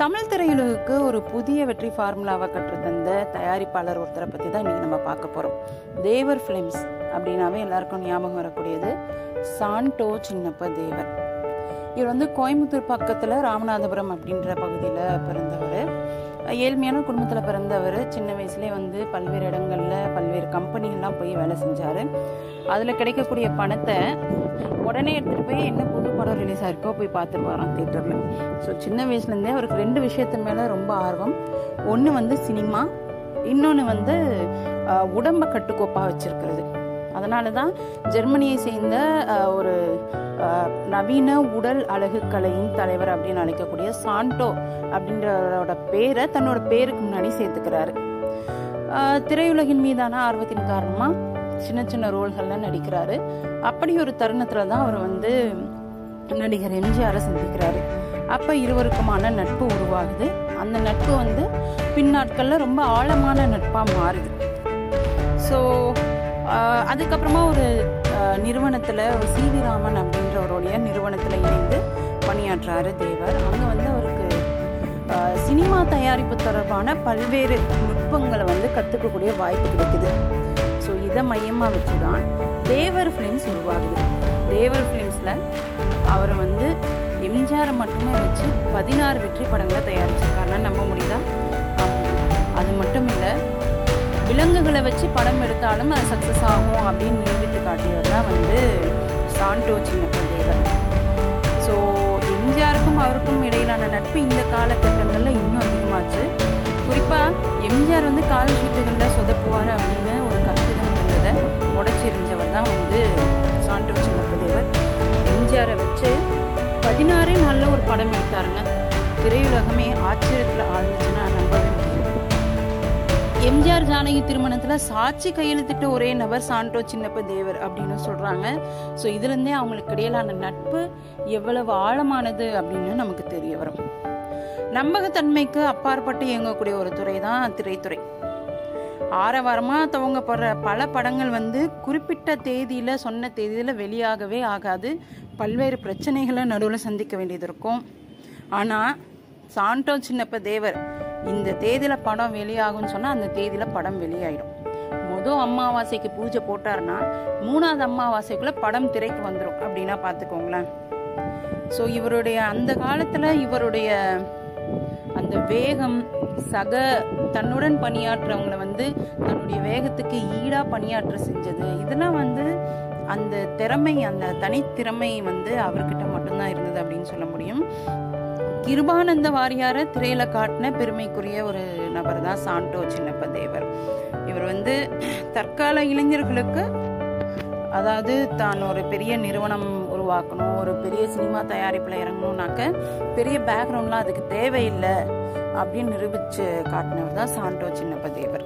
தமிழ் திரையுலகுக்கு ஒரு புதிய வெற்றி ஃபார்முலாவை கற்றுத்தந்த தயாரிப்பாளர் ஒருத்தரை பற்றி தான் இன்றைக்கி நம்ம பார்க்க போகிறோம் தேவர் ஃபிலிம்ஸ் அப்படின்னாவே எல்லாருக்கும் ஞாபகம் வரக்கூடியது. சாண்டோ சின்னப்ப தேவர். இவர் வந்து கோயம்புத்தூர் பக்கத்தில் ராமநாதபுரம் அப்படின்ற பகுதியில் பிறந்தவர். ஏழ்மையான குடும்பத்தில் பிறந்தவர். சின்ன வயசுலேயே வந்து பல்வேறு இடங்களில் பல்வேறு கம்பெனிகள்லாம் போய் வேலை செஞ்சார். அதில் கிடைக்கக்கூடிய பணத்தை உடனே எடுத்துகிட்டு போய் என்ன புது படம் ரிலீஸ் ஆயிருக்கோ போய் பார்த்துட்டு வரோம் தேட்டரில் ஸோ சின்ன வயசுலேருந்தே அவருக்கு ரெண்டு விஷயத்து மேலே ரொம்ப ஆர்வம். ஒன்று வந்து சினிமா இன்னொன்று வந்து உடம்பை கட்டுக்கோப்பாக வச்சுருக்கிறது. அதனால தான் ஜெர்மனியை சேர்ந்த ஒரு நவீன உடல் அழகுக்கலையின் தலைவர் அப்படின்னு அழைக்கக்கூடிய சாண்டோ அப்படின்றவரோட பேரை தன்னோட பேருக்கு முன்னாடி சேர்த்துக்கிறாரு. திரையுலகின் மீதான ஆர்வத்தின் காரணமாக சின்ன சின்ன ரோல்கள்ல நடிக்கிறாரு. அப்படி ஒரு தருணத்துல தான் அவர் வந்து நடிகர் எம்ஜிஆரை சந்திக்கிறாரு. அப்ப இருவருக்குமான நட்பு உருவாகுது. அந்த நட்பு வந்து பின்னாட்கள்ல ரொம்ப ஆழமான நட்பா மாறுது. ஸோ அதுக்கப்புறமா ஒரு நிறுவனத்தில் ஒரு சி வி ராமன் அப்படின்றவருடைய நிறுவனத்தில் இணைந்து பணியாற்றுறாரு தேவர். அங்கே வந்து அவருக்கு சினிமா தயாரிப்பு தொடர்பான பல்வேறு நுட்பங்களை வந்து கற்றுக்கக்கூடிய வாய்ப்பு கிடைக்குது. ஸோ இதை மையமாக வச்சு தான் தேவர் ஃபிலிம்ஸ் உருவாகுது. தேவர் ஃபிலிம்ஸில் அவர் வந்து எம்ஜிஆரை மட்டுமே வச்சு பதினாறு வெற்றி படங்களை தயாரிச்சிருக்காருன்னா நம்ப முடியுதா? அது மட்டும் இல்லை விலங்குகளை வச்சு படம் எடுத்தாலும் அது சக்ஸஸ் ஆகும் அப்படின்னு நிரூபித்து காட்டியவர் தான் வந்து சாண்டோ சின்ன தேவர் ஸோ எம்ஜிஆருக்கும் அவருக்கும் இடையிலான நட்பு இந்த காலகட்டங்களில் இன்னும் அதிகமாச்சு. குறிப்பாக எம்ஜிஆர் வந்து கால் ஷீட்டுகளில் சொதப்புவார் அப்படின்னு ஒரு கற்பிதம் இருந்ததை உடச்சிருந்தவர் தான் வந்து சாண்டோ சின்னப்பதேவர் எம்ஜிஆரை வச்சு பதினாறே நாளில் ஒரு படம் எடுத்தாருங்க. திரையுலகமே ஆச்சரியத்தில் ஆழ்ந்துச்சுன்னா நம்பவே எம்ஜிஆர் ஜானகி திருமணத்தில் சாட்சி கையெழுத்திட்ட ஒரே நபர் சாண்டோ சின்னப்ப தேவர் அப்படின்னு சொல்கிறாங்க ஸோ இதுலேருந்தே அவங்களுக்கு இடையிலான நட்பு எவ்வளவு ஆழமானது அப்படின்னு நமக்கு தெரிய வரும். நம்பகத்தன்மைக்கு அப்பாற்பட்டு இயங்கக்கூடிய ஒரு துறை தான் திரைத்துறை. ஆரவாரமாக துவங்கப்படுற பல படங்கள் வந்து குறிப்பிட்ட தேதியில் சொன்ன தேதியில் வெளியாகவே ஆகாது. பல்வேறு பிரச்சனைகளை நடுவில் சந்திக்க வேண்டியது இருக்கும். ஆனால் சாண்டோ சின்னப்ப தேவர் இந்த தேதியில் படம் வெளியாகும்னு சொன்னால் அந்த தேதியில் படம் வெளியாயிடும். மொதல் அமாவாசைக்கு பூஜை போட்டாருன்னா மூணாவது அமாவாசைக்குள்ளே படம் திரைக்கு வந்துடும் அப்படின்னா பார்த்துக்கோங்களேன். ஸோ இவருடைய அந்த காலத்தில் இவருடைய அந்த வேகம் சக தன்னுடன் பணியாற்றவங்களை வந்து தன்னுடைய வேகத்துக்கு ஈடாக பணியாற்ற செஞ்சது. இதெல்லாம் வந்து அந்த திறமை அந்த தனித்திறமை வந்து அவர்கிட்ட மட்டும்தான் இருந்தது அப்படின்னு சொல்ல முடியும். கிருபானந்த வாரியாரை திரையில காட்டின பெருமைக்குரிய ஒரு நபர் தான் சாண்டோ சின்னப்ப தேவர். இவர் வந்து தற்கால இளைஞர்களுக்கு அதாவது தான் ஒரு பெரிய நிறுவனம் உருவாக்கணும் ஒரு பெரிய சினிமா தயாரிப்பில் இறங்கணும்னாக்க பெரிய பேக்ரவுண்ட்லாம் அதுக்கு தேவையில்லை அப்படின்னு நிரூபித்து காட்டினவர் தான் சாண்டோ சின்னப்ப தேவர்.